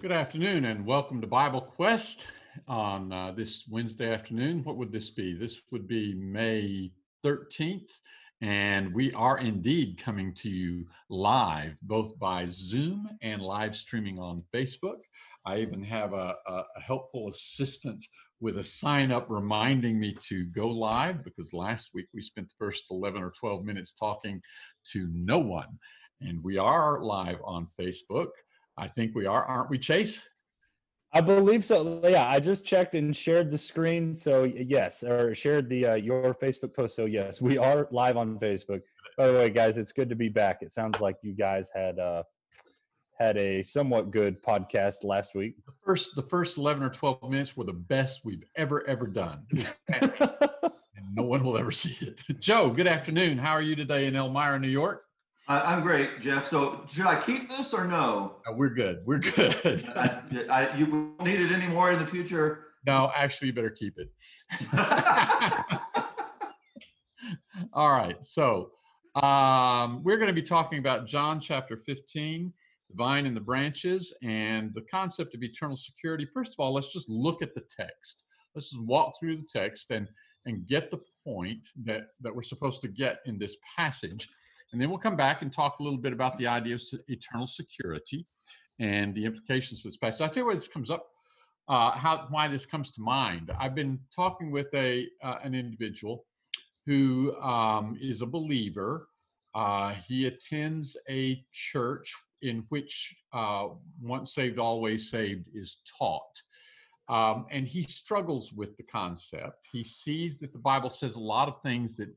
Good afternoon and welcome to Bible Quest on uh, this Wednesday afternoon. What would this be? This would be May 13th, and we are indeed coming to you live, both by Zoom and live streaming on Facebook. I even have a, a, a helpful assistant with a sign up reminding me to go live because last week we spent the first 11 or 12 minutes talking to no one. And we are live on Facebook. I think we are, aren't we, Chase? I believe so. Yeah, I just checked and shared the screen. So yes, or shared the uh, your Facebook post. So yes, we are live on Facebook. By the way, guys, it's good to be back. It sounds like you guys had uh, had a somewhat good podcast last week. The first the first eleven or twelve minutes were the best we've ever ever done. and no one will ever see it. Joe, good afternoon. How are you today in Elmira, New York? I'm great, Jeff. So should I keep this or no? no we're good. We're good. I, I, you won't need it anymore in the future. No, actually, you better keep it. All right. So um, we're going to be talking about John chapter 15, the vine and the branches, and the concept of eternal security. First of all, let's just look at the text. Let's just walk through the text and and get the point that that we're supposed to get in this passage and then we'll come back and talk a little bit about the idea of eternal security and the implications for this passage. I'll tell you where this comes up, uh, how why this comes to mind. I've been talking with a uh, an individual who um, is a believer. Uh, he attends a church in which uh, once saved, always saved is taught. Um, and he struggles with the concept. He sees that the Bible says a lot of things that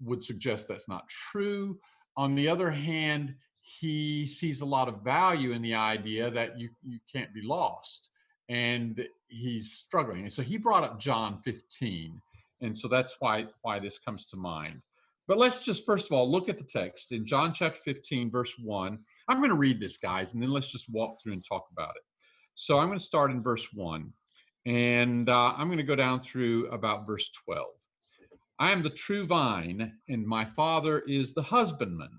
would suggest that's not true. On the other hand, he sees a lot of value in the idea that you, you can't be lost. And he's struggling. And so he brought up John 15. And so that's why why this comes to mind. But let's just first of all look at the text in John chapter 15, verse 1. I'm going to read this, guys, and then let's just walk through and talk about it. So I'm going to start in verse 1, and uh, I'm going to go down through about verse 12. I am the true vine, and my Father is the husbandman.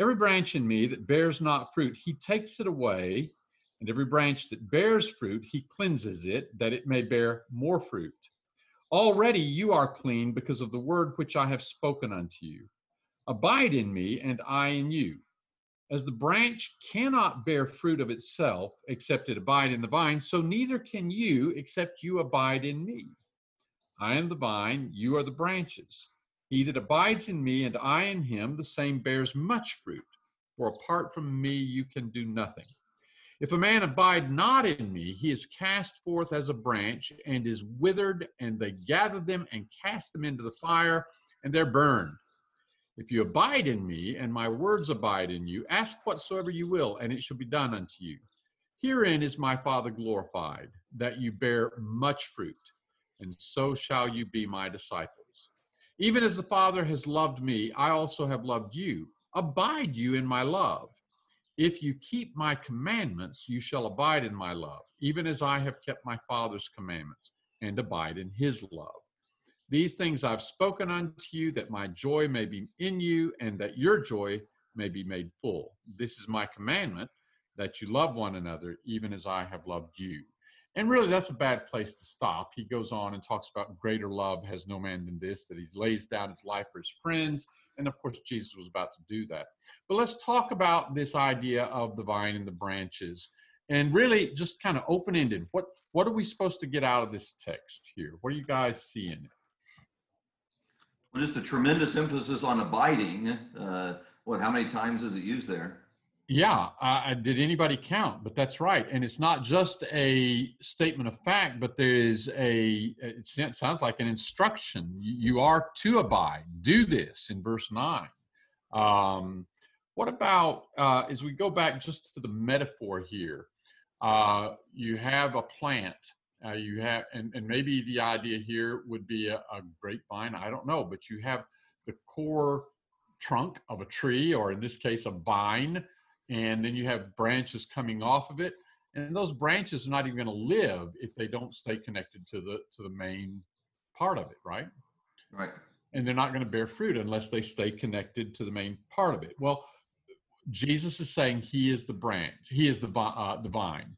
Every branch in me that bears not fruit, he takes it away, and every branch that bears fruit, he cleanses it, that it may bear more fruit. Already you are clean because of the word which I have spoken unto you. Abide in me, and I in you. As the branch cannot bear fruit of itself except it abide in the vine, so neither can you except you abide in me. I am the vine, you are the branches. He that abides in me and I in him, the same bears much fruit. For apart from me, you can do nothing. If a man abide not in me, he is cast forth as a branch and is withered, and they gather them and cast them into the fire, and they're burned. If you abide in me, and my words abide in you, ask whatsoever you will, and it shall be done unto you. Herein is my Father glorified, that you bear much fruit and so shall you be my disciples. Even as the Father has loved me, I also have loved you. Abide you in my love. If you keep my commandments, you shall abide in my love, even as I have kept my Father's commandments and abide in his love. These things I've spoken unto you, that my joy may be in you, and that your joy may be made full. This is my commandment, that you love one another, even as I have loved you. And really, that's a bad place to stop. He goes on and talks about greater love has no man than this, that he lays down his life for his friends. And of course, Jesus was about to do that. But let's talk about this idea of the vine and the branches and really just kind of open ended. What, what are we supposed to get out of this text here? What are you guys seeing? Well, just a tremendous emphasis on abiding. Uh, what, how many times is it used there? Yeah, uh, did anybody count? But that's right, and it's not just a statement of fact, but there is a. It sounds like an instruction. You are to abide. Do this in verse nine. Um, what about uh, as we go back just to the metaphor here? Uh, you have a plant. Uh, you have, and, and maybe the idea here would be a, a grapevine. I don't know, but you have the core trunk of a tree, or in this case, a vine and then you have branches coming off of it and those branches are not even going to live if they don't stay connected to the to the main part of it right right and they're not going to bear fruit unless they stay connected to the main part of it well Jesus is saying he is the branch, he is the, uh, the vine.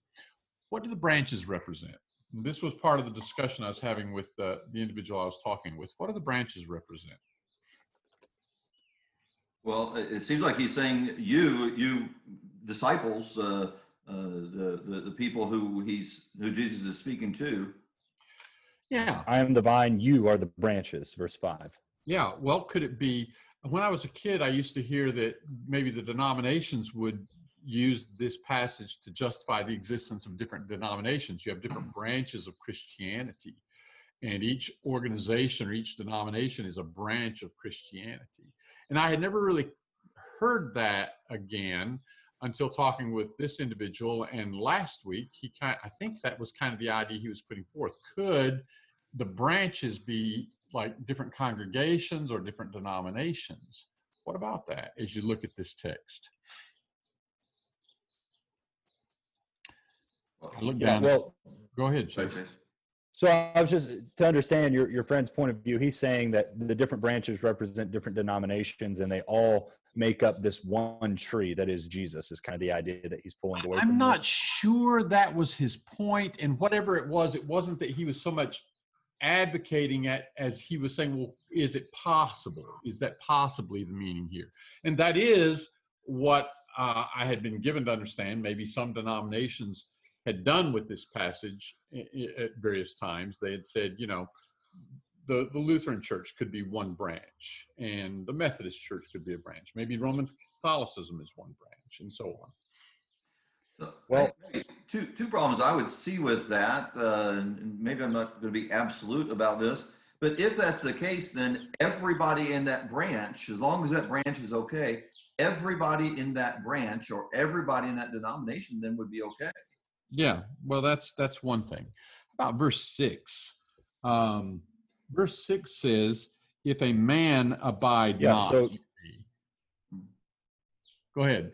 What do the branches represent? This was part of the discussion I was having with the, the individual I was talking with. What do the branches represent? Well, it seems like he's saying you, you disciples, uh, uh, the, the the people who he's who Jesus is speaking to. Yeah, I am the vine; you are the branches. Verse five. Yeah, well, could it be? When I was a kid, I used to hear that maybe the denominations would use this passage to justify the existence of different denominations. You have different branches of Christianity, and each organization or each denomination is a branch of Christianity. And I had never really heard that again until talking with this individual. And last week, he kind I think that was kind of the idea he was putting forth. Could the branches be like different congregations or different denominations? What about that as you look at this text? I look Yeah, down. well, Go ahead, Chase. So I was just to understand your your friend's point of view. He's saying that the different branches represent different denominations, and they all make up this one tree that is Jesus. Is kind of the idea that he's pulling away. I'm not this. sure that was his point, and whatever it was, it wasn't that he was so much advocating it as he was saying, "Well, is it possible? Is that possibly the meaning here?" And that is what uh, I had been given to understand. Maybe some denominations had done with this passage i- i- at various times. They had said, you know, the, the Lutheran Church could be one branch, and the Methodist Church could be a branch. Maybe Roman Catholicism is one branch, and so on. Well- two two problems I would see with that, uh, and maybe I'm not going to be absolute about this, but if that's the case, then everybody in that branch, as long as that branch is okay, everybody in that branch or everybody in that denomination then would be okay. Yeah, well, that's that's one thing. About verse six. Um, verse six says, "If a man abide Yeah, not." so- Go ahead.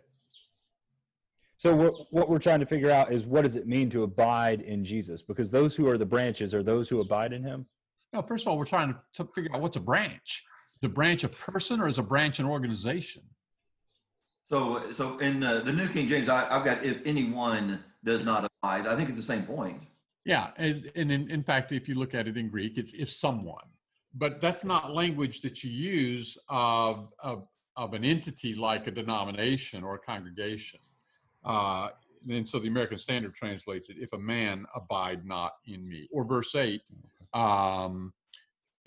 So what what we're trying to figure out is what does it mean to abide in Jesus? Because those who are the branches are those who abide in Him. No, first of all, we're trying to, to figure out what's a branch. Is a branch a person or is a branch an organization? So so in uh, the New King James, I, I've got if anyone does not abide. I think it's the same point. Yeah, and in, in fact, if you look at it in Greek, it's if someone. But that's not language that you use of of, of an entity like a denomination or a congregation. Uh, and so the American Standard translates it: "If a man abide not in me," or verse eight. Um,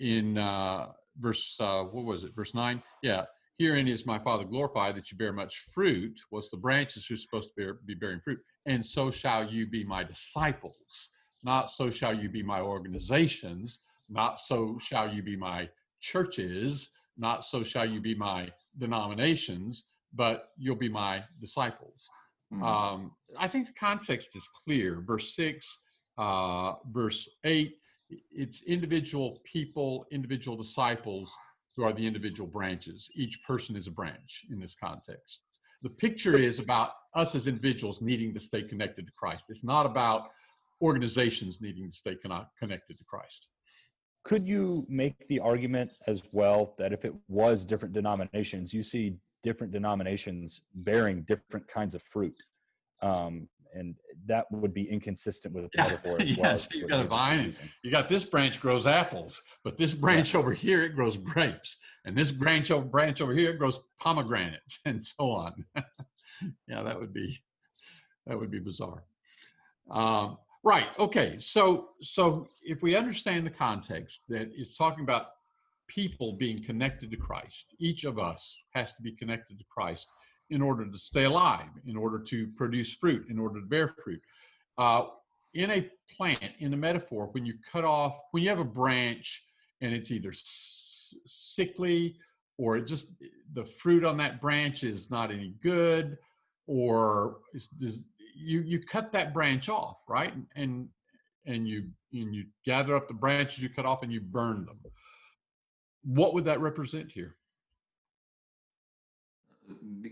in uh, verse uh, what was it? Verse nine. Yeah. Herein is my Father glorified that you bear much fruit. Was the branches who's supposed to bear, be bearing fruit, and so shall you be my disciples. Not so shall you be my organizations. Not so shall you be my churches. Not so shall you be my denominations. But you'll be my disciples. Hmm. Um, I think the context is clear. Verse six, uh, verse eight. It's individual people, individual disciples who are the individual branches. Each person is a branch in this context. The picture is about us as individuals needing to stay connected to Christ. It's not about organizations needing to stay connected to Christ. Could you make the argument as well that if it was different denominations, you see different denominations bearing different kinds of fruit, um, and that would be inconsistent with the metaphor as yeah, well. so you got a vine. You got this branch grows apples, but this branch over here it grows grapes, and this branch over branch over here it grows pomegranates, and so on. yeah, that would be that would be bizarre. Um, right. Okay. So so if we understand the context that it's talking about people being connected to Christ, each of us has to be connected to Christ in order to stay alive, in order to produce fruit, in order to bear fruit. Uh, in a plant, in a metaphor, when you cut off, when you have a branch and it's either sickly or it just the fruit on that branch is not any good, or you you cut that branch off, right? And and you and you gather up the branches you cut off and you burn them. What would that represent here?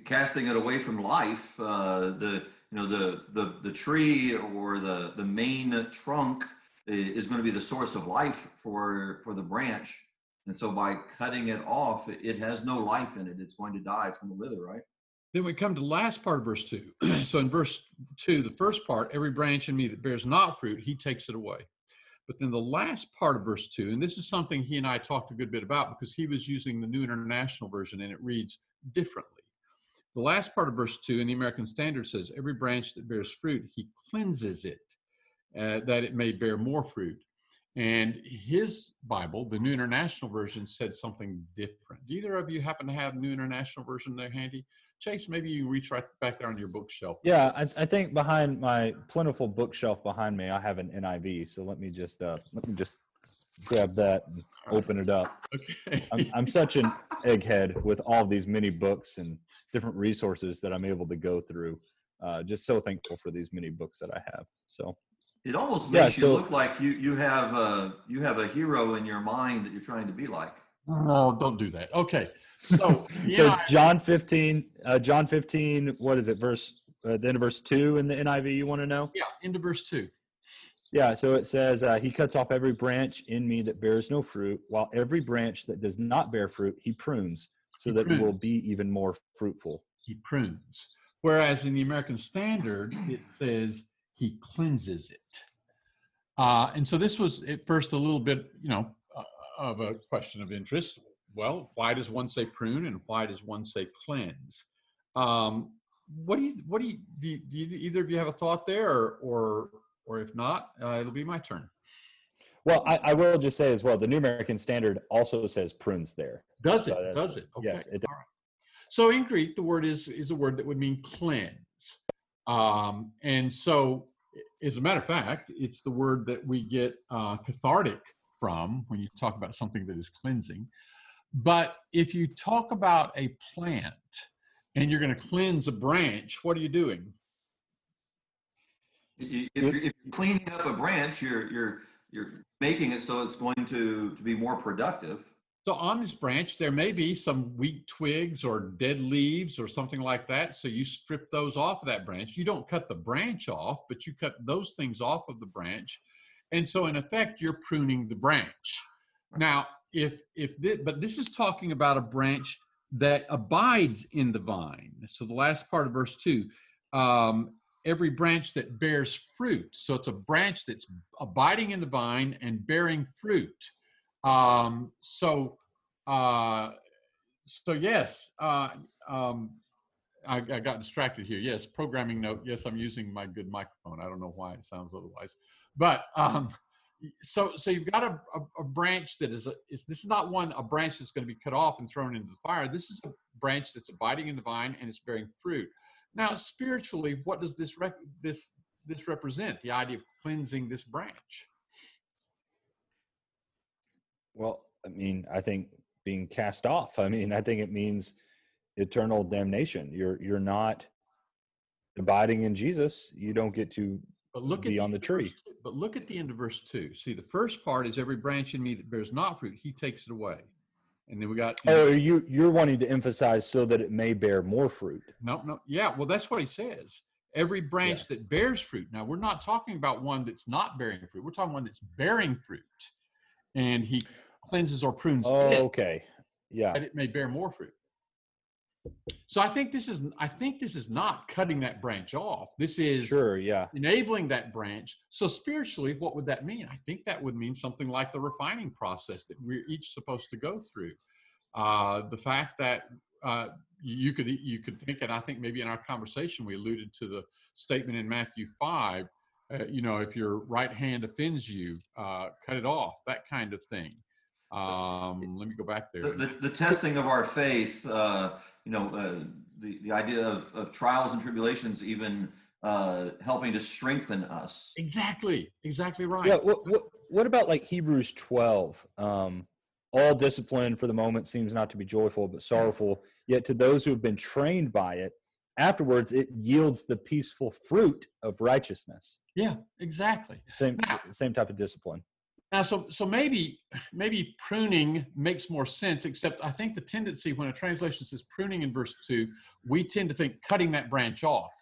Casting it away from life uh, the you know the the the tree or the the main trunk is going to be the source of life for for the branch and so by cutting it off it- has no life in it it's going to die it's going to wither right Then we come to the last part of verse 2. so in verse 2, the first part, every branch in me that bears not fruit, he takes it away. But then the last part of verse 2, and this is something he and I talked a good bit about because he was using the New International Version and it reads differently. The last part of verse 2 in the American Standard says, Every branch that bears fruit, he cleanses it, uh, that it may bear more fruit. And his Bible, the New International Version, said something different. Do either of you happen to have New International Version there handy? Chase, maybe you reach right back there on your bookshelf. Yeah, I, I think behind my plentiful bookshelf behind me, I have an NIV. So let me just uh, let me just grab that and open it up. Okay. I'm, I'm such an egghead with all these many books and different resources that I'm able to go through. Uh, just so thankful for these many books that I have. So It almost Yeah, makes you look like you you have a you have a hero in your mind that you're trying to be like. Oh, don't do that. Okay. So, so yeah, John 15, uh, John 15, what is it? Verse uh, the end of verse two in the NIV. You want to know? yeah, into verse 2. Yeah, so it says, uh, He cuts off every branch in me that bears no fruit, while every branch that does not bear fruit, He prunes, so He that it will be even more fruitful. He prunes. Whereas in the American Standard, it says he cleanses it. Uh, and so this was at first a little bit, you know, uh, of a question of interest. Well, why does one say prune and why does one say cleanse? Um, what do you, what do you, do, you, do you, either of you have a thought there or, or, or if not, uh, it'll be my turn. Well, I, I will just say as well, the New American Standard also says prunes there. Does it? So Does it? Okay. yes, it all right. So in Greek, the word is is a word that would mean cleanse, um, and so as a matter of fact, it's the word that we get uh, cathartic from when you talk about something that is cleansing. But if you talk about a plant and you're going to cleanse a branch, what are you doing? If you're, if you're cleaning up a branch, you're you're you're making it so it's going to to be more productive. So on this branch, there may be some weak twigs or dead leaves or something like that. So you strip those off of that branch. You don't cut the branch off, but you cut those things off of the branch. And so in effect, you're pruning the branch. Now, if if this, but this is talking about a branch that abides in the vine. So the last part of verse two, um, every branch that bears fruit. So it's a branch that's abiding in the vine and bearing fruit. Um, so, uh, so yes, uh, um, I, I got distracted here. Yes, programming note. Yes, I'm using my good microphone. I don't know why it sounds otherwise, but um, so so you've got a, a, a branch that is a is this is not one a branch that's going to be cut off and thrown into the fire. This is a branch that's abiding in the vine and it's bearing fruit. Now, spiritually, what does this this this represent? The idea of cleansing this branch. Well, I mean, I think being cast off. I mean, I think it means eternal damnation. You're you're not abiding in Jesus. You don't get to But look be at on the tree. verse But look at the end of verse two. See, the first part is every branch in me that bears not fruit, he takes it away. And then we got Oh, you you're wanting to emphasize so that it may bear more fruit. no, no, yeah. Well, that's what he says. Every branch that bears fruit. Now, we're not talking about one that's not bearing fruit. We're talking one that's bearing fruit, and he cleanses or prunes Oh, it okay. Yeah. that it may bear more fruit. So I think this is I think this is not cutting that branch off. This is Sure, yeah. enabling that branch. So spiritually, what would that mean? I think that would mean something like the refining process that we're each supposed to go through. Uh, the fact that uh, you could you could think, and I think maybe in our conversation we alluded to the statement in Matthew five. Uh, you know, if your right hand offends you, uh, cut it off. That kind of thing. Um, let me go back there. The, the, the testing of our faith, uh, you know, uh, the, the idea of, of trials and tribulations even uh, helping to strengthen us. Exactly, exactly right. Yeah, what, what what about like Hebrews 12? Um all discipline for the moment seems not to be joyful but sorrowful, yet to those who have been trained by it, afterwards it yields the peaceful fruit of righteousness. yeah, exactly. Same Now- same type of discipline. Now, so so maybe maybe pruning makes more sense. Except I think the tendency when a translation says pruning in verse two, we tend to think cutting that branch off.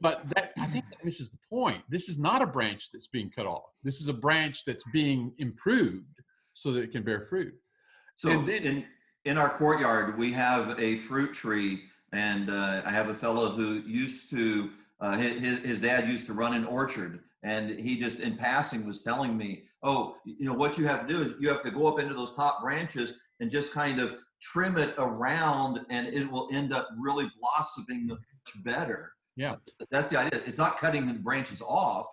But that I think that misses the point. This is not a branch that's being cut off. This is a branch that's being improved so that it can bear fruit. So And then- in in our courtyard, we have a fruit tree, And uh, I have a fellow who used to, uh, his, his dad used to run an orchard. And he just in passing was telling me, oh, you know, what you have to do is you have to go up into those top branches and just kind of trim it around and it will end up really blossoming much better. Yeah. That's the idea. It's not cutting the branches off,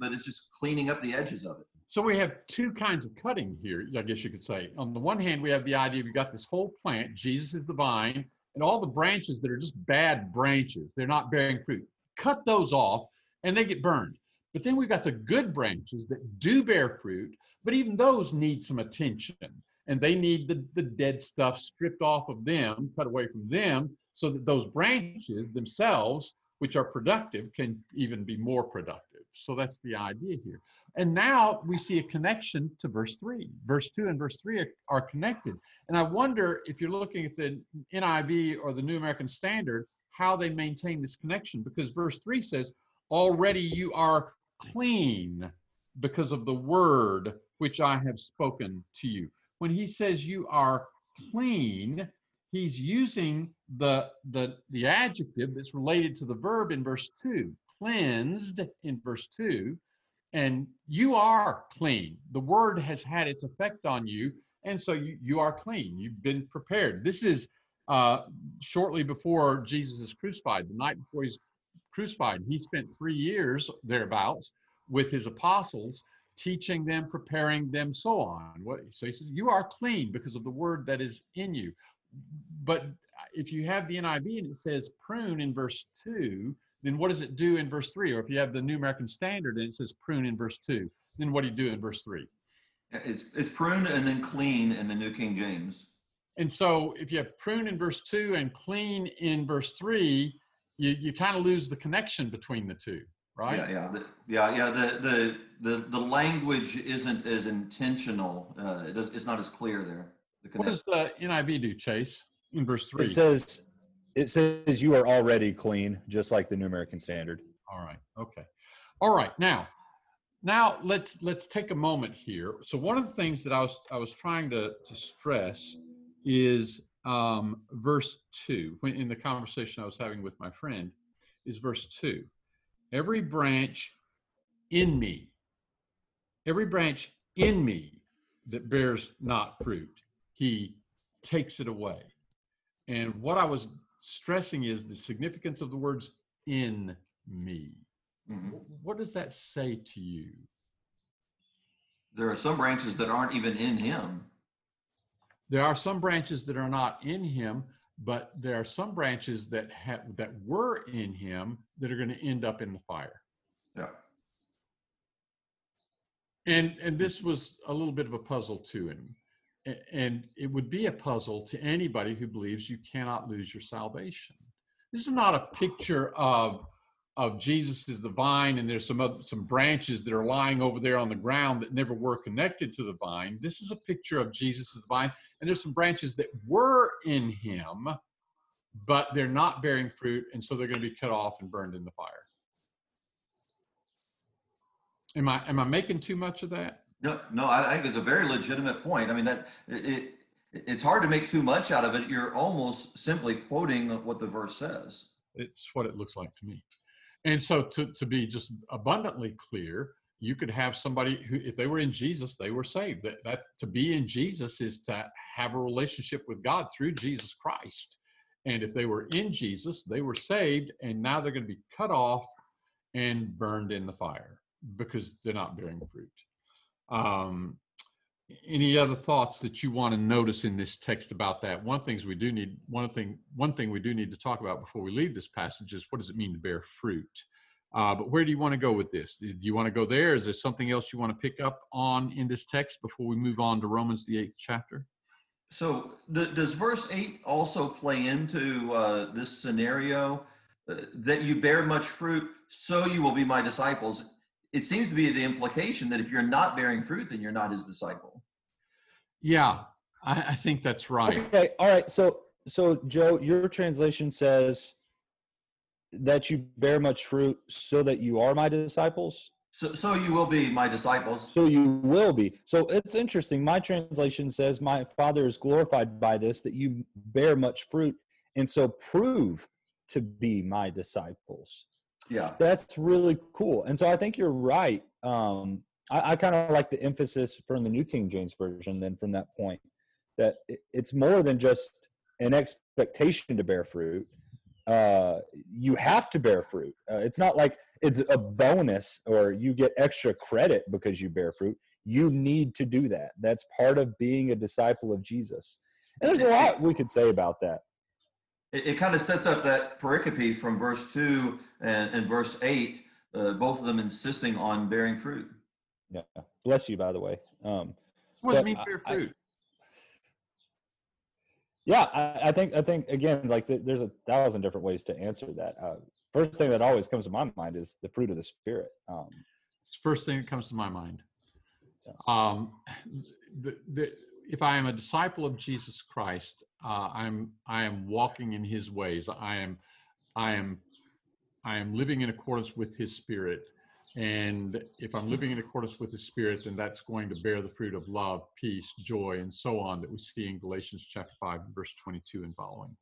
but it's just cleaning up the edges of it. So we have two kinds of cutting here, I guess you could say. On the one hand, we have the idea we've got this whole plant, Jesus is the vine, and all the branches that are just bad branches, they're not bearing fruit. Cut those off and they get burned. But then we've got the good branches that do bear fruit, but even those need some attention and they need the, the dead stuff stripped off of them, cut away from them, so that those branches themselves, which are productive, can even be more productive. So that's the idea here. And now we see a connection to verse 3. Verse 2 and verse 3 are, are connected. And I wonder if you're looking at the NIV or the New American Standard, how they maintain this connection, because verse 3 says, Already you are clean because of the word which I have spoken to you when he says you are clean, he's using the, the, the adjective that's related to the verb in verse 2, cleansed in verse 2, and you are clean. The word has had its effect on you, and so you, you are clean. You've been prepared. This is uh, shortly before Jesus is crucified, the night before he's crucified. He spent three years thereabouts with his apostles teaching them, preparing them, so on. So he says, You are clean because of the word that is in you. But if you have the NIV and it says prune in verse 2, then what does it do in verse 3? Or if you have the New American Standard and it says prune in verse 2, then what do you do in verse 3? It's, it's prune and then clean in the New King James. And so if you have prune in verse 2 and clean in verse 3, you, you kind of lose the connection between the two right? Yeah, yeah, the, yeah, yeah. The, the the the language isn't as intentional. Uh, it does, it's not as clear there. The what does the NIV do, Chase? In verse three, it says it says you are already clean, just like the New American Standard. All right. Okay. All right. Now, now let's let's take a moment here. So one of the things that I was I was trying to to stress is um, verse two. When in the conversation I was having with my friend, is verse two every branch in me, every branch in me that bears not fruit, he takes it away. And what I was stressing is the significance of the words in me. Mm-hmm. What does that say to you? There are some branches that aren't even in him. There are some branches that are not in him, but there are some branches that have that were in him that are going to end up in the fire. Yeah. And and this was a little bit of a puzzle to him. And it would be a puzzle to anybody who believes you cannot lose your salvation. This is not a picture of of Jesus is the vine, and there's some other, some branches that are lying over there on the ground that never were connected to the vine. This is a picture of Jesus as the vine, and there's some branches that were in him, but they're not bearing fruit, and so they're going to be cut off and burned in the fire. Am I am I making too much of that? No, no. I think it's a very legitimate point. I mean that it, it it's hard to make too much out of it. You're almost simply quoting what the verse says. It's what it looks like to me. And so, to, to be just abundantly clear, you could have somebody who, if they were in Jesus, they were saved. That, that to be in Jesus is to have a relationship with God through Jesus Christ. And if they were in Jesus, they were saved, and now they're going to be cut off and burned in the fire because they're not bearing fruit. Um, any other thoughts that you want to notice in this text about that? One things we do need one thing one thing we do need to talk about before we leave this passage is what does it mean to bear fruit? Uh, but where do you want to go with this? Do you want to go there? Is there something else you want to pick up on in this text before we move on to romans the eighth chapter? So th- does verse 8 also play into uh, this scenario uh, that you bear much fruit so you will be my disciples? It seems to be the implication that if you're not bearing fruit, then you're not his disciple. Yeah, I, I think that's right. Okay, all right. So, so Joe, your translation says that you bear much fruit, so that you are my disciples. So, so you will be my disciples. So you will be. So it's interesting. My translation says, "My Father is glorified by this, that you bear much fruit." and so prove to be my disciples. Yeah. That's really cool. And so I think you're right. Um, I, I kind of like the emphasis from the New King James Version then from that point that it, it's more than just an expectation to bear fruit. Uh, you have to bear fruit. Uh, it's not like it's a bonus or you get extra credit because you bear fruit. You need to do that. That's part of being a disciple of Jesus. And there's a lot we could say about that. It, it kind of sets up that pericope from verse 2 and, and verse 8, uh, both of them insisting on bearing fruit. Yeah. Bless you, by the way. Um, What does mean I- bear I- fruit? Yeah, I, I think I think again, like th- there's a thousand different ways to answer that. Uh, first thing that always comes to my mind is the fruit of the spirit. Um, It's the first thing that comes to my mind. Yeah. Um, the, the, if I am a disciple of Jesus Christ, uh, I'm I am walking in His ways. I am I am I am living in accordance with His Spirit. And if I'm living in accordance with the Spirit, then that's going to bear the fruit of love, peace, joy, and so on that we see in Galatians chapter five, verse twenty-two and following.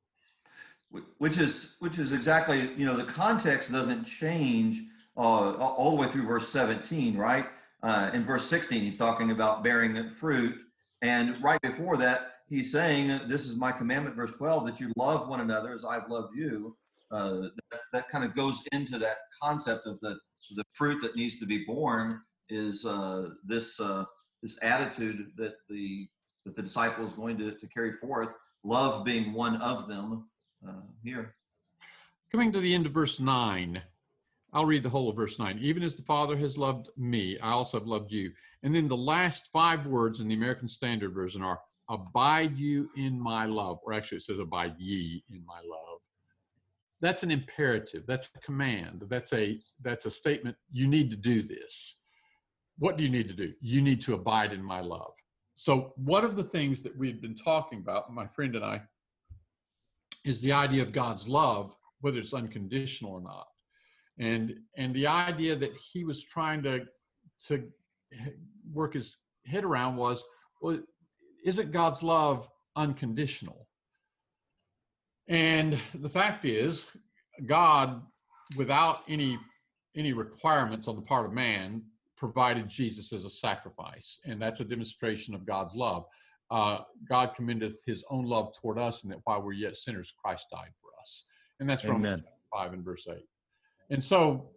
Which is which is exactly you know the context doesn't change uh, all all the way through verse 17 right? Uh, in verse 16 he's talking about bearing fruit. And right before that he's saying this is my commandment verse 12 that you love one another as i've loved you. Uh, that, that kind of goes into that concept of the the fruit that needs to be borne is uh, this uh, this attitude that the that the disciple is going to, to carry forth love being one of them uh, here. Coming to the end of verse 9, I'll read the whole of verse 9. Even as the Father has loved me, I also have loved you. And then the last five words in the American Standard Version are abide you in my love, or actually it says abide ye in my love. That's an imperative. That's a command. That's a that's a statement. You need to do this. What do you need to do? You need to abide in my love. So one of the things that we've been talking about, my friend and I, is the idea of God's love, whether it's unconditional or not. And and the idea that he was trying to to work his head around was, well, isn't God's love unconditional? And the fact is, God, without any any requirements on the part of man, provided Jesus as a sacrifice, and that's a demonstration of God's love. Uh, God commendeth His own love toward us, and that while we're yet sinners, Christ died for us, and that's Amen. chapter five and verse eight. And so,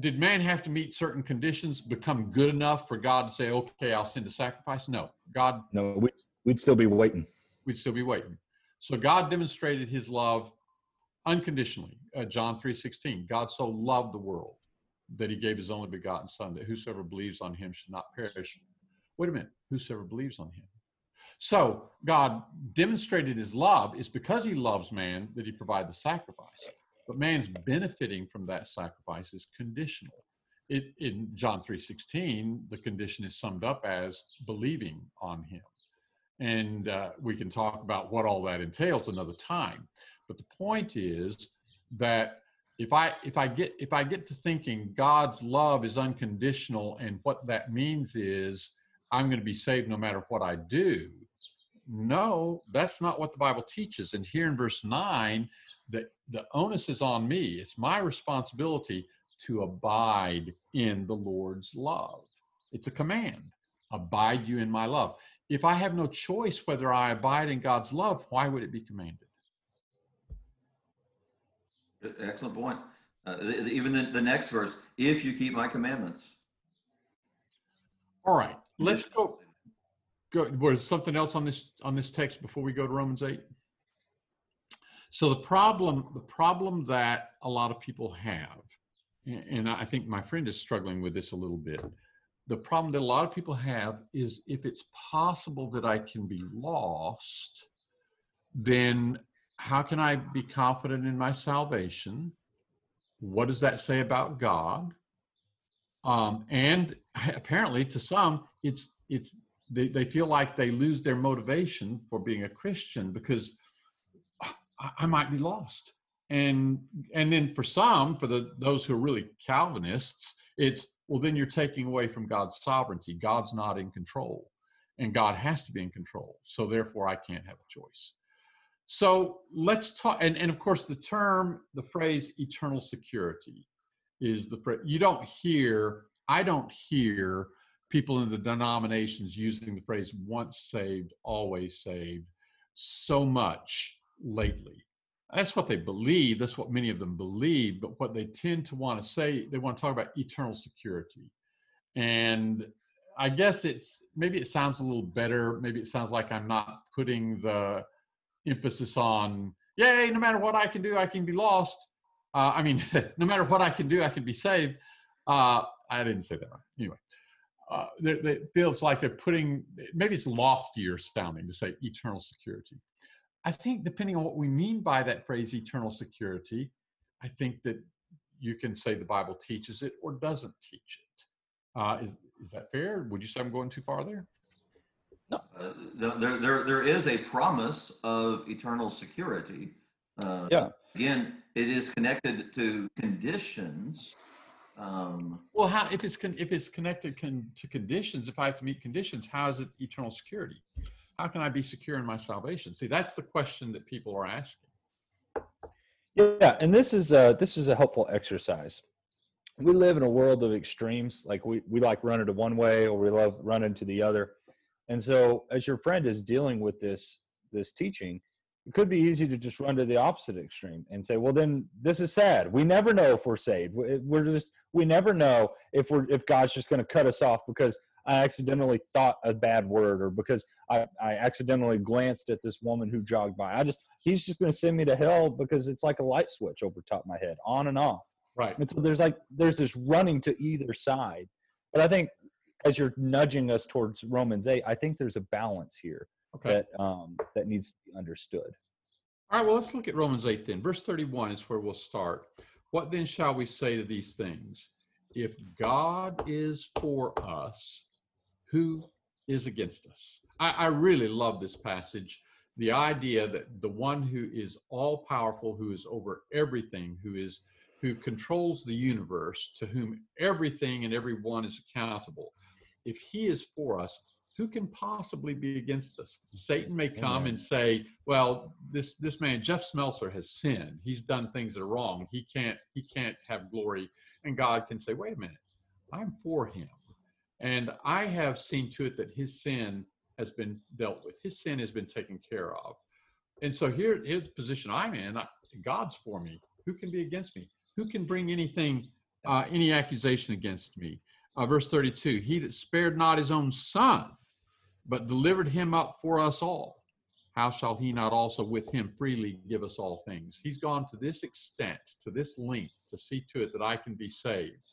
did man have to meet certain conditions, become good enough for God to say, "Okay, I'll send a sacrifice"? No, God no, we'd, we'd still be waiting. we'd still be waiting. So God demonstrated his love unconditionally. Uh, John 3:16, God so loved the world that he gave his only begotten son that whosoever believes on him should not perish. Wait a minute, whosoever believes on him. So God demonstrated his love is because he loves man that he provided the sacrifice. But man's benefiting from that sacrifice is conditional. It, in John 3:16, the condition is summed up as believing on him and uh, we can talk about what all that entails another time. But the point is that if i if i get if i get to thinking god's love is unconditional and what that means is i'm going to be saved no matter what i do no that's not what the bible teaches. And here in verse 9 that the onus is on me. It's my responsibility to abide in the lord's love. It's a command. Abide you in my love if I have no choice whether I abide in God's love, why would it be commanded? Excellent point. Uh, the, the- even the, the next verse, if you keep my commandments. All right, let's go. Go. Was something else on this on this text before we go to Romans eight? So the problem, the problem that a lot of people have, and and I think my friend is struggling with this a little bit. The problem that a lot of people have is if it's possible that I can be lost, then how can I be confident in my salvation? What does that say about God? Um, and apparently, to some, it's it's they, they feel like they lose their motivation for being a Christian because I, I might be lost. And and then for some, for the those who are really Calvinists, it's well then you're taking away from God's sovereignty. God's not in control, and God has to be in control. So therefore, I can't have a choice. so let's talk, and, and of course, the term, the phrase eternal security is the phrase you don't hear, I don't hear people in the denominations using the phrase once saved, always saved so much lately. That's what they believe. That's what many of them believe. But what they tend to want to say, they want to talk about eternal security. And I guess it's maybe it sounds a little better. Maybe it sounds like I'm not putting the emphasis on, yay, no matter what I can do, I can be lost. Uh, I mean, no matter what I can do, I can be saved. Uh, I didn't say that right. Anyway, uh, it feels like they're putting, maybe it's loftier sounding to say eternal security. I think depending on what we mean by that phrase, eternal security, I think that you can say the Bible teaches it or doesn't teach it. Uh, is is that fair? Would you say I'm going too far there? No, uh, there, there, there is a promise of eternal security. Uh, yeah. Again, it is connected to conditions. Um, well, how if it's con, if it's connected con, to conditions? If I have to meet conditions, how is it eternal security? How can I be secure in my salvation? See, that's the question that people are asking. Yeah, and this is a, this is a helpful exercise. We live in a world of extremes. Like we we like running to one way, or we love running to the other. And so, as your friend is dealing with this this teaching, it could be easy to just run to the opposite extreme and say, "Well, then this is sad. We never know if we're saved. We're just we never know if we're if God's just going to cut us off because I accidentally thought a bad word or because I, I accidentally glanced at this woman who jogged by. I just he's just going to send me to hell because it's like a light switch over top of my head, on and off. Right. And so there's like there's this running to either side. But I think as you're nudging us towards Romans 8, I think there's a balance here okay. that um, that needs to be understood. All right, well, let's look at Romans 8 then. Verse 31 is where we'll start. What then shall we say to these things? If God is for us, who is against us? I, I really love this passage. The idea that the one who is all powerful, who is over everything, who is who controls the universe, to whom everything and everyone is accountable, if he is for us, who can possibly be against us? Satan may come Amen. and say, "Well, this this man Jeff Smeltzer has sinned. He's done things that are wrong. He can't he can't have glory." And God can say, "Wait a minute, I'm for him, and I have seen to it that his sin has been dealt with. His sin has been taken care of." And so here here's the position I'm in. God's for me. Who can be against me? Who can bring anything, uh, any accusation against me? uh, verse 32 He that spared not his own son, but delivered him up for us all, how shall he not also with him freely give us all things? He's gone to this extent, to this length, to see to it that I can be saved.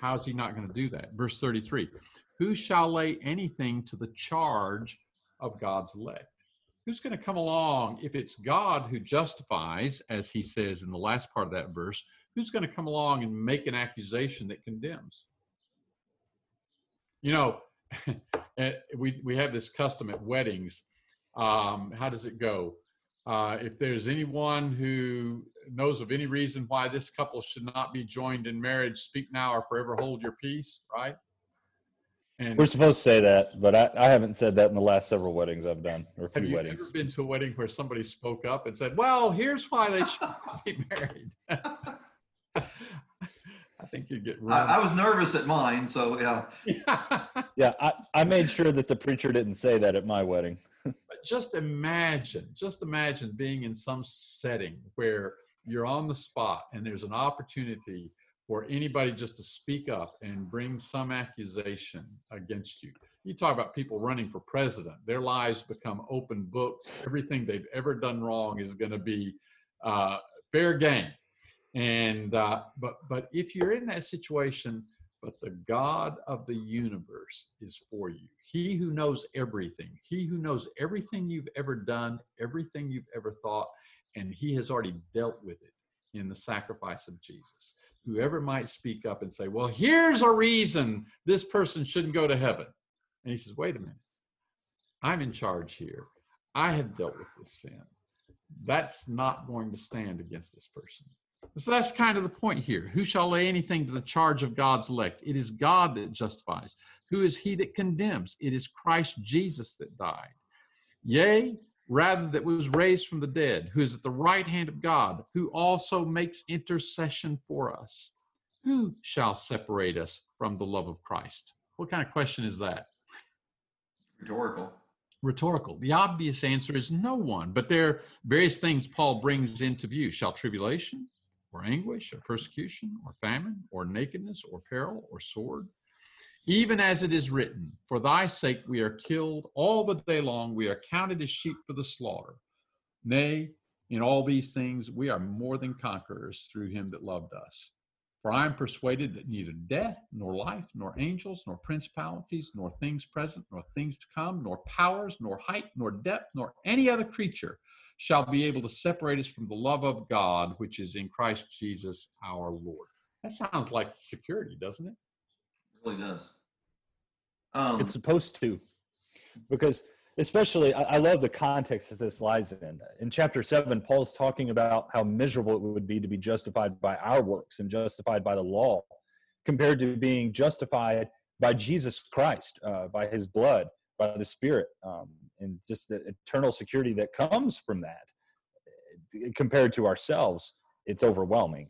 How is he not going to do that? Verse 33 Who shall lay anything to the charge of God's elect? Who's going to come along if it's God who justifies, as he says in the last part of that verse? Who's going to come along and make an accusation that condemns? You know, eh, we we have this custom at weddings. Um, how does it go? Uh, if there's anyone who knows of any reason why this couple should not be joined in marriage, speak now or forever hold your peace. Right? And We're supposed to say that, but I, I haven't said that in the last several weddings I've done, or a few have you weddings. ever been to a wedding where somebody spoke up and said, "Well, here's why they should not be married"? I think you get. I, I, was nervous at mine, so yeah. yeah, I, I made sure that the preacher didn't say that at my wedding. Just imagine, just imagine being in some setting where you're on the spot and there's an opportunity for anybody just to speak up and bring some accusation against you. You talk about people running for president, their lives become open books. Everything they've ever done wrong is going to be uh, fair game and uh, but but if you're in that situation but the god of the universe is for you. He who knows everything he who knows everything you've ever done everything you've ever thought and he has already dealt with it in the sacrifice of jesus. Whoever might speak up and say well here's a reason this person shouldn't go to heaven and he says wait a minute. I'm in charge here. I have dealt with this sin. That's not going to stand against this person so that's kind of the point here. Who shall lay anything to the charge of God's elect? It is God that justifies. Who is he that condemns? It is Christ Jesus that died. Yea, rather that was raised from the dead, who is at the right hand of God, who also makes intercession for us. Who shall separate us from the love of Christ? What kind of question is that? Rhetorical. Rhetorical. The obvious answer is no one, but there are various things Paul brings into view. Shall tribulation, or anguish, or persecution, or famine, or nakedness, or peril, or sword? Even as it is written, For thy sake we are killed all the day long, we are counted as sheep for the slaughter. Nay, in all these things we are more than conquerors through him that loved us. For I am persuaded that neither death, nor life, nor angels, nor principalities, nor things present, nor things to come, nor powers, nor height, nor depth, nor any other creature shall be able to separate us from the love of God, which is in Christ Jesus our Lord. That sounds like security, doesn't it? really does. Um, it's supposed to, because especially I, I love the context that this lies in. In chapter seven, Paul's talking about how miserable it would be to be justified by our works and justified by the law, compared to being justified by Jesus Christ, uh, by His blood, by the Spirit, um, and just the eternal security that comes from that. Compared to ourselves, it's overwhelming.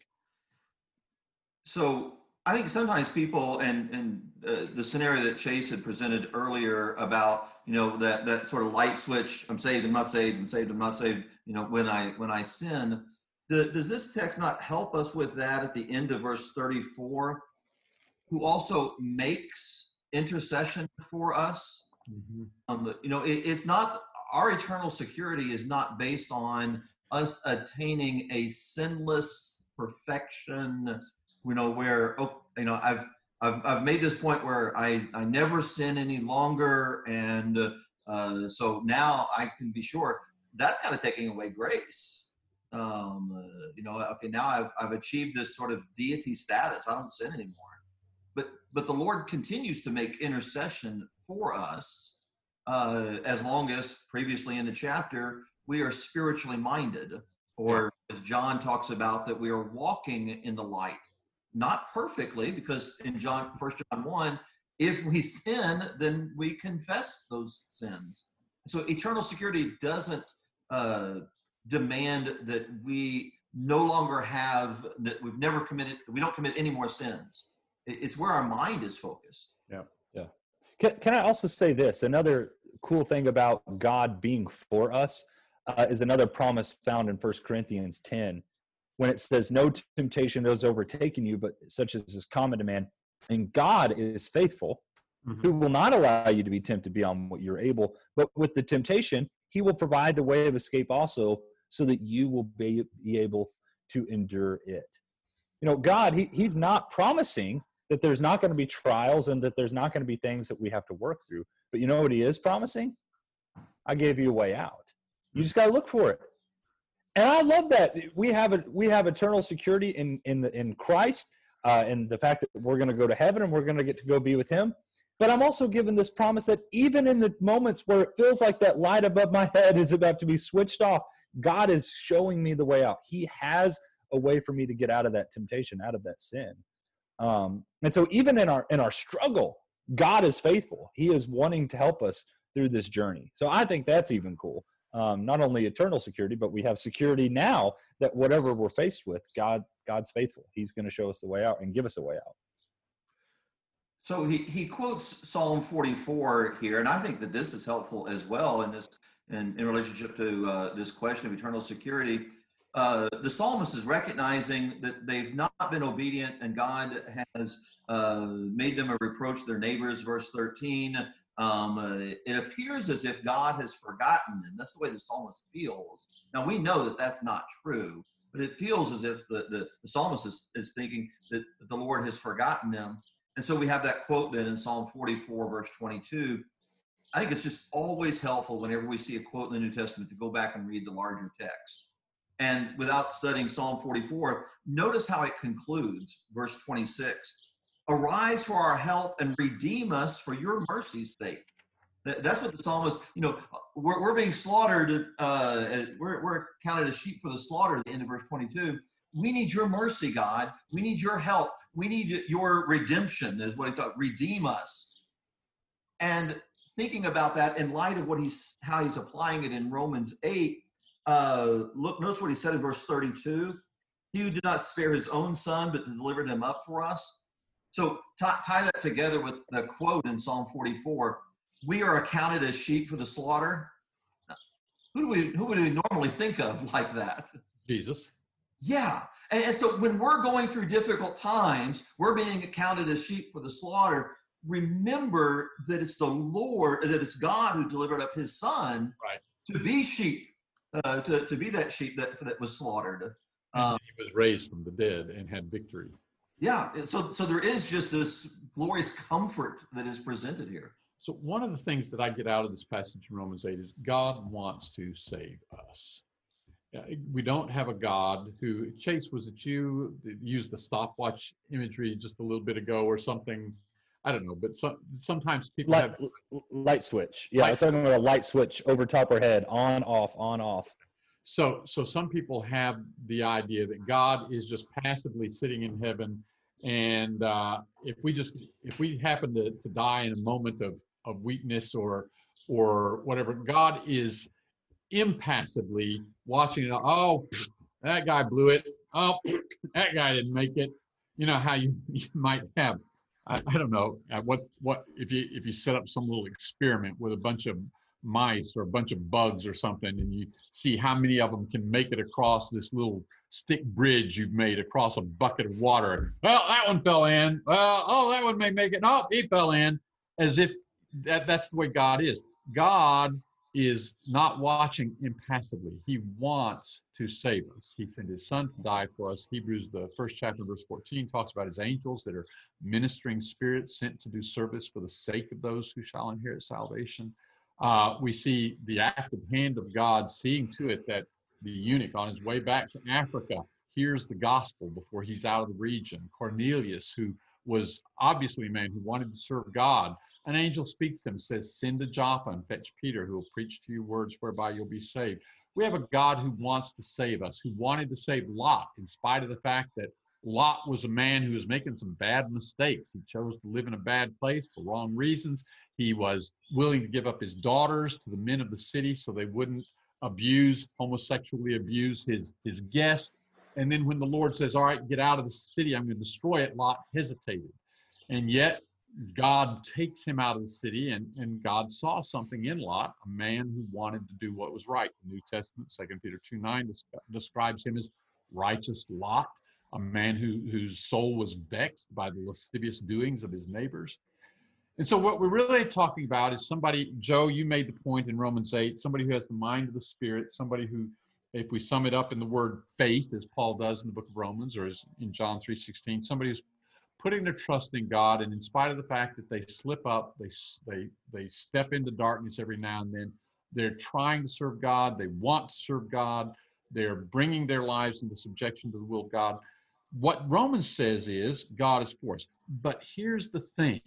So I think sometimes people and and uh, the scenario that Chase had presented earlier about you know that that sort of light switch I'm saved I'm not saved I'm saved I'm not saved you know when I when I sin the, does this text not help us with that at the end of verse 34 who also makes intercession for us mm-hmm. um, you know it, it's not our eternal security is not based on us attaining a sinless perfection you know, where oh, you know, I've I've I've made this point where I I never sin any longer, and uh, so now I can be sure that's kind of taking away grace. Um, uh, you know, okay, now I've I've achieved this sort of deity status. I don't sin anymore. But but the Lord continues to make intercession for us uh, as long as previously in the chapter we are spiritually minded, or yeah. as John talks about that we are walking in the light not perfectly, because in John, First John one, if we sin, then we confess those sins. So eternal security doesn't uh, demand that we no longer have that we've never committed. We don't commit any more sins. It's where our mind is focused. Yeah, yeah. Can, can I also say this? Another cool thing about God being for us uh, is another promise found in First Corinthians ten when it says no temptation has overtaken you, but such as is common to man, and God is faithful, mm-hmm. who will not allow you to be tempted beyond what you're able, but with the temptation, he will provide the way of escape also, so that you will be, be able to endure it. You know, God, he, He's not promising that there's not going to be trials and that there's not going to be things that we have to work through. But you know what He is promising? I gave you a way out. You just got to look for it and I love that we have a we have eternal security in in the, in Christ, uh, and the fact that we're going to go to heaven and we're going to get to go be with Him. But I'm also given this promise that even in the moments where it feels like that light above my head is about to be switched off, God is showing me the way out. He has a way for me to get out of that temptation, out of that sin. Um, and so even in our in our struggle, God is faithful. He is wanting to help us through this journey. So I think that's even cool um, not only eternal security, but we have security now that whatever we're faced with, God God's faithful. He's going to show us the way out and give us a way out. So he, he quotes Psalm 44 here, and I think that this is helpful as well in this in, in relationship to uh, this question of eternal security. Uh, the psalmist is recognizing that they've not been obedient, and God has uh, made them a reproach to their neighbors. Verse 13, um, uh, it appears as if God has forgotten them. That's the way the psalmist feels. Now we know that that's not true, but it feels as if the, the, the psalmist is, is thinking that the Lord has forgotten them. And so we have that quote then in Psalm 44, verse 22. I think it's just always helpful whenever we see a quote in the New Testament to go back and read the larger text. And without studying Psalm 44, notice how it concludes, verse 26. Arise for our help and redeem us for your mercy's sake. That's what the psalmist, you know, we're, we're being slaughtered. Uh, we're, we're counted as sheep for the slaughter at the end of verse 22. We need your mercy, God. We need your help. We need your redemption, is what he thought. Redeem us. And thinking about that in light of what he's how he's applying it in Romans 8, uh, look, notice what he said in verse 32. He who did not spare his own son, but delivered him up for us. So tie, tie that together with the quote in Psalm 44 We are accounted as sheep for the slaughter. Who, do we, who would we normally think of like that? Jesus. Yeah. And, and so when we're going through difficult times, we're being accounted as sheep for the slaughter. Remember that it's the Lord, that it's God who delivered up his son right. to be sheep, uh, to, to be that sheep that, that was slaughtered. Um, he was raised from the dead and had victory. Yeah. So, so there is just this glorious comfort that is presented here. So one of the things that I get out of this passage in Romans 8 is God wants to save us. We don't have a God who, Chase, was it you used the stopwatch imagery just a little bit ago or something? I don't know, but some, sometimes people light, have light switch. Yeah, light I was talking about a light switch over top her head, on, off, on, off. So, so some people have the idea that God is just passively sitting in heaven, and uh, if we just if we happen to, to die in a moment of of weakness or or whatever, God is impassively watching it. Oh, that guy blew it. Oh, that guy didn't make it. You know how you, you might have. I, I don't know uh, what what if you if you set up some little experiment with a bunch of mice or a bunch of bugs or something and you see how many of them can make it across this little stick bridge you've made across a bucket of water. Well that one fell in. Well oh that one may make it. No he fell in. As if that that's the way god is. God is not watching impassively. He wants to save us. He sent his son to die for us. Hebrews the first chapter verse 14 talks about his angels that are ministering spirits sent to do service for the sake of those who shall inherit salvation. Uh, we see the active hand of God seeing to it that the eunuch on his way back to Africa hears the gospel before he's out of the region. Cornelius, who was obviously a man who wanted to serve God, an angel speaks to him, says, Send to Joppa and fetch Peter, who will preach to you words whereby you'll be saved. We have a God who wants to save us, who wanted to save Lot, in spite of the fact that Lot was a man who was making some bad mistakes. He chose to live in a bad place for wrong reasons. He was willing to give up his daughters to the men of the city so they wouldn't abuse, homosexually abuse his, his guest. And then when the Lord says, All right, get out of the city, I'm going to destroy it, Lot hesitated. And yet God takes him out of the city, and, and God saw something in Lot, a man who wanted to do what was right. The New Testament, 2 Peter 2 9, describes him as righteous Lot, a man who, whose soul was vexed by the lascivious doings of his neighbors. And so, what we're really talking about is somebody, Joe, you made the point in Romans 8, somebody who has the mind of the Spirit, somebody who, if we sum it up in the word faith, as Paul does in the book of Romans or as in John 3.16, somebody who's putting their trust in God, and in spite of the fact that they slip up, they, they, they step into darkness every now and then, they're trying to serve God, they want to serve God, they're bringing their lives into subjection to the will of God. What Romans says is God is for us. But here's the thing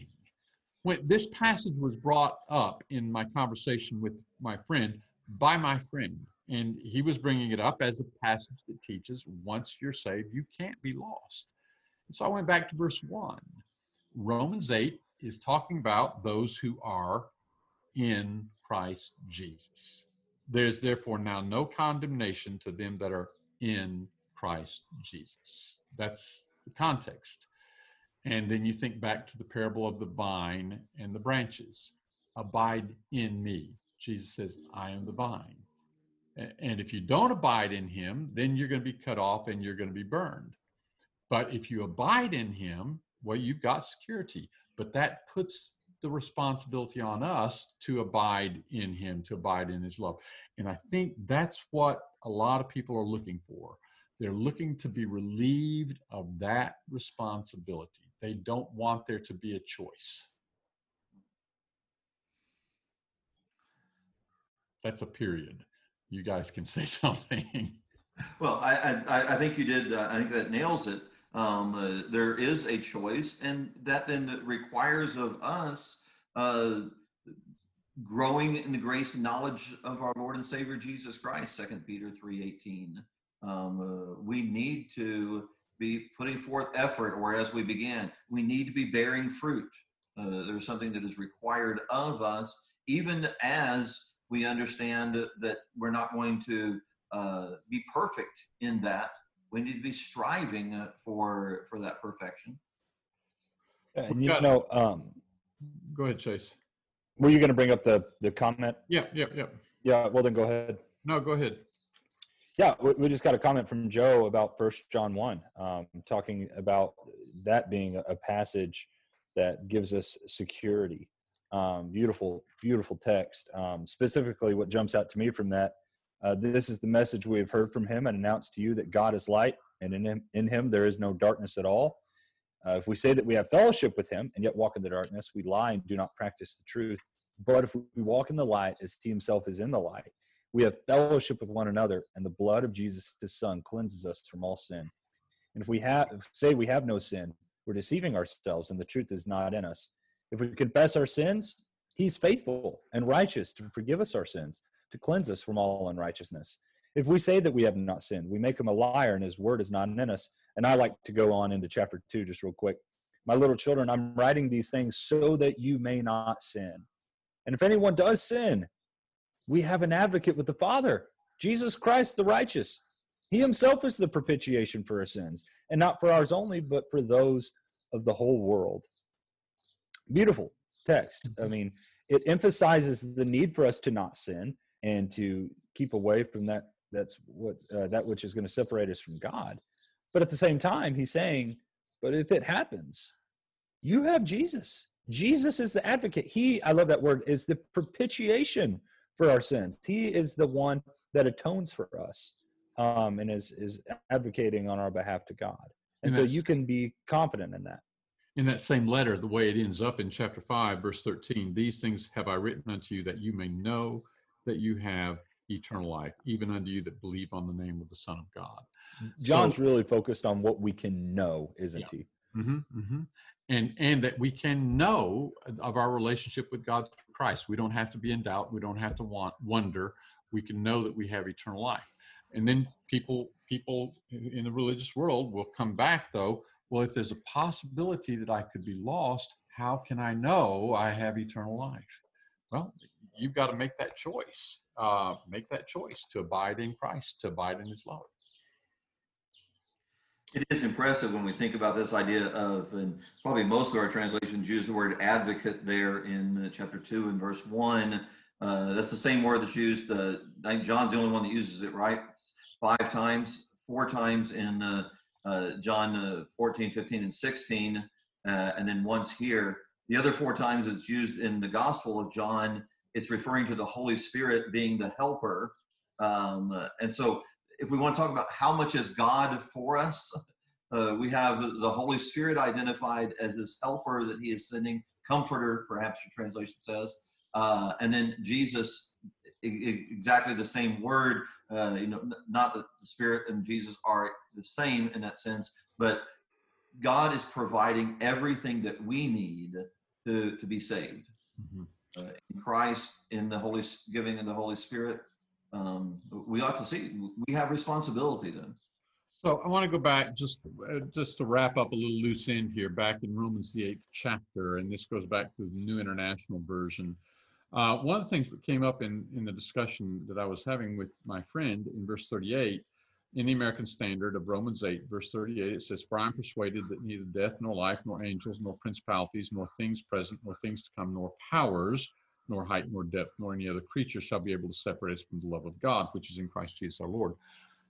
when this passage was brought up in my conversation with my friend by my friend and he was bringing it up as a passage that teaches once you're saved you can't be lost and so i went back to verse 1 romans 8 is talking about those who are in christ jesus there's therefore now no condemnation to them that are in christ jesus that's the context and then you think back to the parable of the vine and the branches. Abide in me. Jesus says, I am the vine. And if you don't abide in him, then you're going to be cut off and you're going to be burned. But if you abide in him, well, you've got security. But that puts the responsibility on us to abide in him, to abide in his love. And I think that's what a lot of people are looking for. They're looking to be relieved of that responsibility. They don't want there to be a choice. That's a period. You guys can say something. Well, I I, I think you did. Uh, I think that nails it. Um, uh, there is a choice, and that then requires of us uh, growing in the grace and knowledge of our Lord and Savior Jesus Christ. Second Peter three eighteen. Um, uh, we need to be putting forth effort, or as we began, we need to be bearing fruit. Uh, there's something that is required of us even as we understand that we're not going to uh, be perfect in that. We need to be striving uh, for for that perfection. And you know, um, go ahead, Chase. Were you going to bring up the the comment? Yeah, yeah, yeah. Yeah. Well, then go ahead. No, go ahead. Yeah, we just got a comment from Joe about First John one, um, talking about that being a passage that gives us security. Um, beautiful, beautiful text. Um, specifically, what jumps out to me from that, uh, this is the message we have heard from Him and announced to you that God is light, and in Him, in Him there is no darkness at all. Uh, if we say that we have fellowship with Him and yet walk in the darkness, we lie and do not practice the truth. But if we walk in the light, as He Himself is in the light, we have fellowship with one another, and the blood of Jesus, his son, cleanses us from all sin. And if we have say we have no sin, we're deceiving ourselves, and the truth is not in us. If we confess our sins, he's faithful and righteous to forgive us our sins, to cleanse us from all unrighteousness. If we say that we have not sinned, we make him a liar, and his word is not in us. And I like to go on into chapter two just real quick. My little children, I'm writing these things so that you may not sin. And if anyone does sin, we have an advocate with the Father, Jesus Christ the righteous. He himself is the propitiation for our sins, and not for ours only, but for those of the whole world. Beautiful text. I mean, it emphasizes the need for us to not sin and to keep away from that that's what uh, that which is going to separate us from God. But at the same time, he's saying, but if it happens, you have Jesus. Jesus is the advocate. He, I love that word, is the propitiation for our sins. He is the one that atones for us um, and is is advocating on our behalf to God. And, and so you can be confident in that. In that same letter, the way it ends up in chapter 5, verse 13, these things have I written unto you that you may know that you have eternal life, even unto you that believe on the name of the Son of God. John's so, really focused on what we can know, isn't yeah. he? Mm-hmm, mm-hmm. And and that we can know of our relationship with God Christ. We don't have to be in doubt. We don't have to want wonder. We can know that we have eternal life. And then people people in the religious world will come back though. Well, if there's a possibility that I could be lost, how can I know I have eternal life? Well, you've got to make that choice. Uh, make that choice to abide in Christ, to abide in His love. It is impressive when we think about this idea of, and probably most of our translations use the word advocate there in uh, chapter 2 and verse 1. Uh, that's the same word that's used. Uh, I think John's the only one that uses it, right? Five times, four times in uh, uh John uh, 14, 15, and 16, and then once here. The other four times it's used in the Gospel of John, it's referring to the Holy Spirit being the helper. Um, and so if we want to talk about how much is God for us, uh, we have the Holy Spirit identified as this helper that He is sending, comforter, perhaps your translation says, uh, and then Jesus, exactly the same word. Uh, you know, not that the Spirit and Jesus are the same in that sense, but God is providing everything that we need to to be saved. Mm-hmm. Uh, in Christ, in the Holy giving in the Holy Spirit, um, we ought to see we have responsibility then. So I want to go back just uh, just to wrap up a little loose end here, back in Romans the eighth chapter, and this goes back to the New International Version. Uh, one of the things that came up in in the discussion that I was having with my friend in verse 38 in the American Standard of Romans 8, verse 38, it says, For I am persuaded that neither death, nor life, nor angels, nor principalities, nor things present, nor things to come, nor powers, nor height, nor depth, nor any other creature shall be able to separate us from the love of God, which is in Christ Jesus our Lord.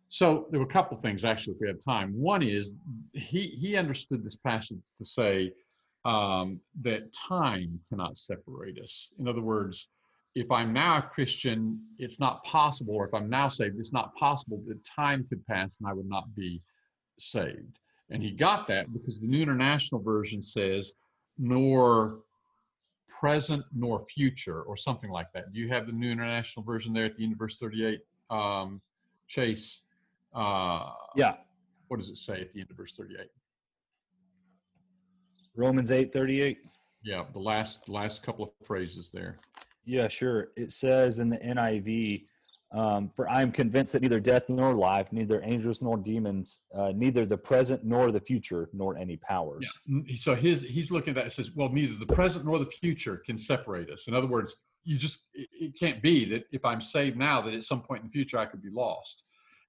So there were a couple things actually, if we have time. One is he he understood this passage to say um, that time cannot separate us. In other words, if I'm now a Christian, it's not possible, or if I'm now saved, it's not possible that time could pass and I would not be saved. And he got that because the New International Version says, nor present nor future, or something like that. Do you have the New International Version there at the end of verse 38? Um, Chase. Uh, yeah. What does it say at the end of verse 38? Romans 8 38. Yeah, the last last couple of phrases there. Yeah, sure. It says in the NIV, um, for I am convinced that neither death nor life, neither angels nor demons, uh, neither the present nor the future, nor any powers. Yeah. So his he's looking at that. It says, well, neither the present nor the future can separate us. In other words, you just it, it can't be that if I'm saved now that at some point in the future I could be lost.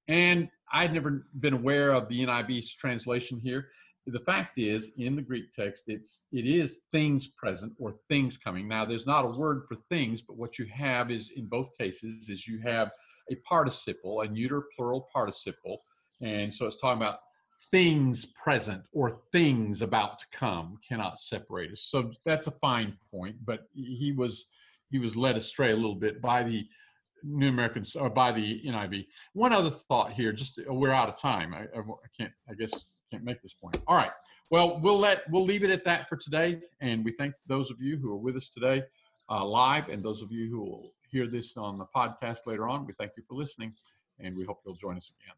And I'd never been aware of the NIV's translation here. The fact is, in the Greek text, it's it is things present or things coming. Now, there's not a word for things, but what you have is in both cases is you have a participle, a neuter plural participle, and so it's talking about things present or things about to come cannot separate us. So that's a fine point, but he was he was led astray a little bit by the New American or by the NIV. One other thought here, just we're out of time. I, I, I can't, I guess, can't make this point. All right. Well, we'll let we'll leave it at that for today, and we thank those of you who are with us today uh, live, and those of you who will hear this on the podcast later on. We thank you for listening, and we hope you'll join us again.